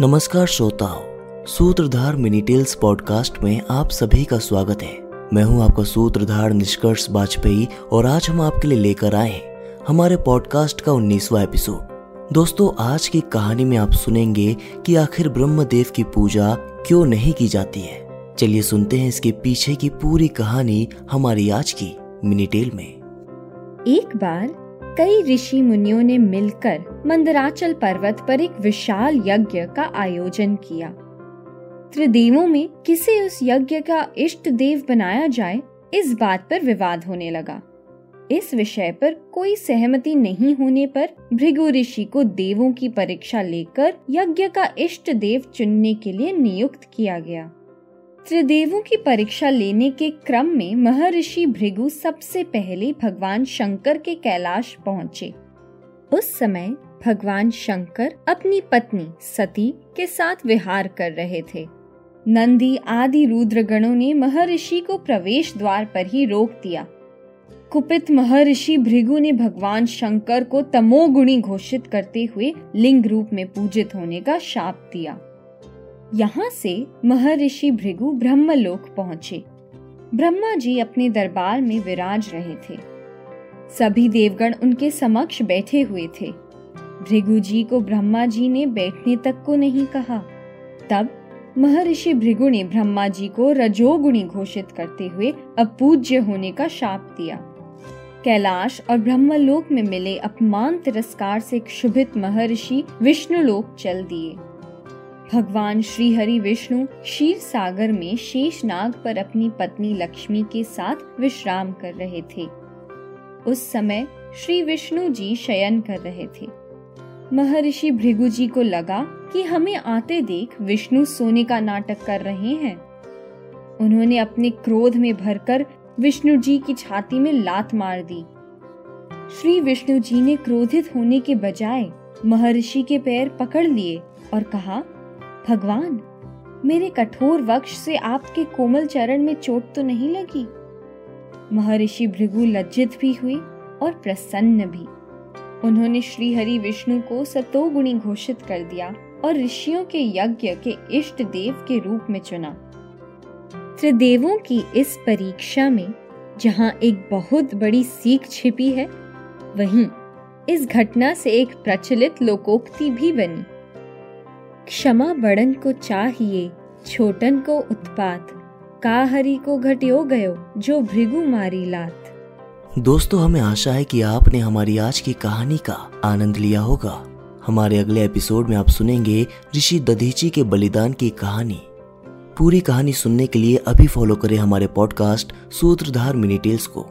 नमस्कार श्रोताओं, सूत्रधार मिनीटेल्स पॉडकास्ट में आप सभी का स्वागत है। मैं हूँ आपका सूत्रधार निष्कर्ष वाजपेयी और आज हम आपके लिए लेकर आए हैं हमारे पॉडकास्ट का उन्नीसवा एपिसोड। दोस्तों, आज की कहानी में आप सुनेंगे कि आखिर ब्रह्मदेव की पूजा क्यों नहीं की जाती है। चलिए सुनते हैं इसके पीछे की पूरी कहानी हमारी आज की मिनीटेल में। एक बार कई ऋषि मुनियों ने मिलकर मंदराचल पर्वत पर एक विशाल यज्ञ का आयोजन किया। त्रिदेवों में किसे उस यज्ञ का इष्ट देव बनाया जाए, इस बात पर विवाद होने लगा। इस विषय पर कोई सहमति नहीं होने पर भृगु ऋषि को देवों की परीक्षा लेकर यज्ञ का इष्ट देव चुनने के लिए नियुक्त किया गया। त्रिदेवों की परीक्षा लेने के क्रम में महर्षि भृगु सबसे पहले भगवान शंकर के कैलाश पहुँचे। उस समय भगवान शंकर अपनी पत्नी, सती, के साथ विहार कर रहे थे। नंदी आदि रुद्रगणों ने महर्षि को प्रवेश द्वार पर ही रोक दिया। कुपित महर्षि भृगु ने भगवान शंकर को तमोगुणी घोषित करते हुए लिंग रूप में पूजित होने का शाप दिया। यहाँ से महर्षि भृगु ब्रह्मलोक पहुँचे। ब्रह्मा जी अपने दरबार में विराज रहे थे। सभी देवगण उनके समक्ष बैठे हुए थे। भृगु जी को ब्रह्मा जी ने बैठने तक को नहीं कहा। तब महर्षि भृगु ने ब्रह्मा जी को रजोगुणी घोषित करते हुए अपूज्य होने का शाप दिया। कैलाश और ब्रह्मलोक में मिले अपमान तिरस्कार से क्षुभित महर्षि विष्णुलोक चल दिए। भगवान श्री हरि विष्णु क्षीर सागर में शेष नाग पर अपनी पत्नी लक्ष्मी के साथ विश्राम कर रहे थे। उस समय श्री विष्णु जी शयन कर रहे थे। महर्षि भृगु जी को लगा कि हमें आते देख विष्णु सोने का नाटक कर रहे हैं। उन्होंने अपने क्रोध में भरकर विष्णु जी की छाती में लात मार दी। श्री विष्णु जी ने क्रोधित होने के बजाय महर्षि के पैर पकड़ लिए और कहा भगवान, मेरे कठोर वक्ष से आपके कोमल चरण में चोट तो नहीं लगी? महर्षि भृगु लज्जित भी हुए और प्रसन्न भी। उन्होंने श्री हरि विष्णु को सतोगुणी घोषित कर दिया और ऋषियों के यज्ञ के इष्ट देव के रूप में चुना। त्रिदेवों की इस परीक्षा में जहाँ एक बहुत बड़ी सीख छिपी है, वहीं इस घटना से एक प्रचलित लोकोक्ति भी बनी। क्षमा बड़न को चाहिए, छोटन को उत्पात। का हरि को घटियो गयो, जो भृगु मारी लात। दोस्तों, हमें आशा है कि आपने हमारी आज की कहानी का आनंद लिया होगा। हमारे अगले एपिसोड में आप सुनेंगे ऋषि दधीची के बलिदान की कहानी। पूरी कहानी सुनने के लिए अभी फॉलो करें हमारे पॉडकास्ट सूत्रधार मिनी टेल्स को।